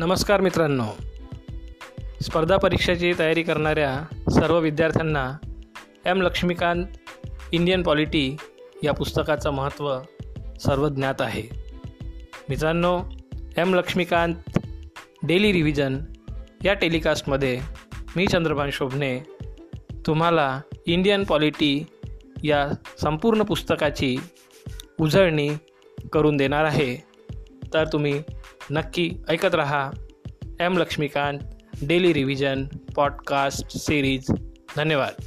नमस्कार मित्रांनो. स्पर्धा परीक्षेची तयारी करणाऱ्या सर्व विद्यार्थ्यांना एम लक्ष्मीकांत इंडियन पॉलिटी या पुस्तकाचं महत्त्व सर्व ज्ञात आहे. मित्रांनो एम लक्ष्मीकांत डेली रिव्हिजन या टेलिकास्टमध्ये मी चंद्रभान शोभने तुम्हाला इंडियन पॉलिटी या संपूर्ण पुस्तकाची उजळणी करून देणार आहे. तर तुम्ही नक्की ऐकत रहा M Laxmikant daily revision podcast series धन्यवाद.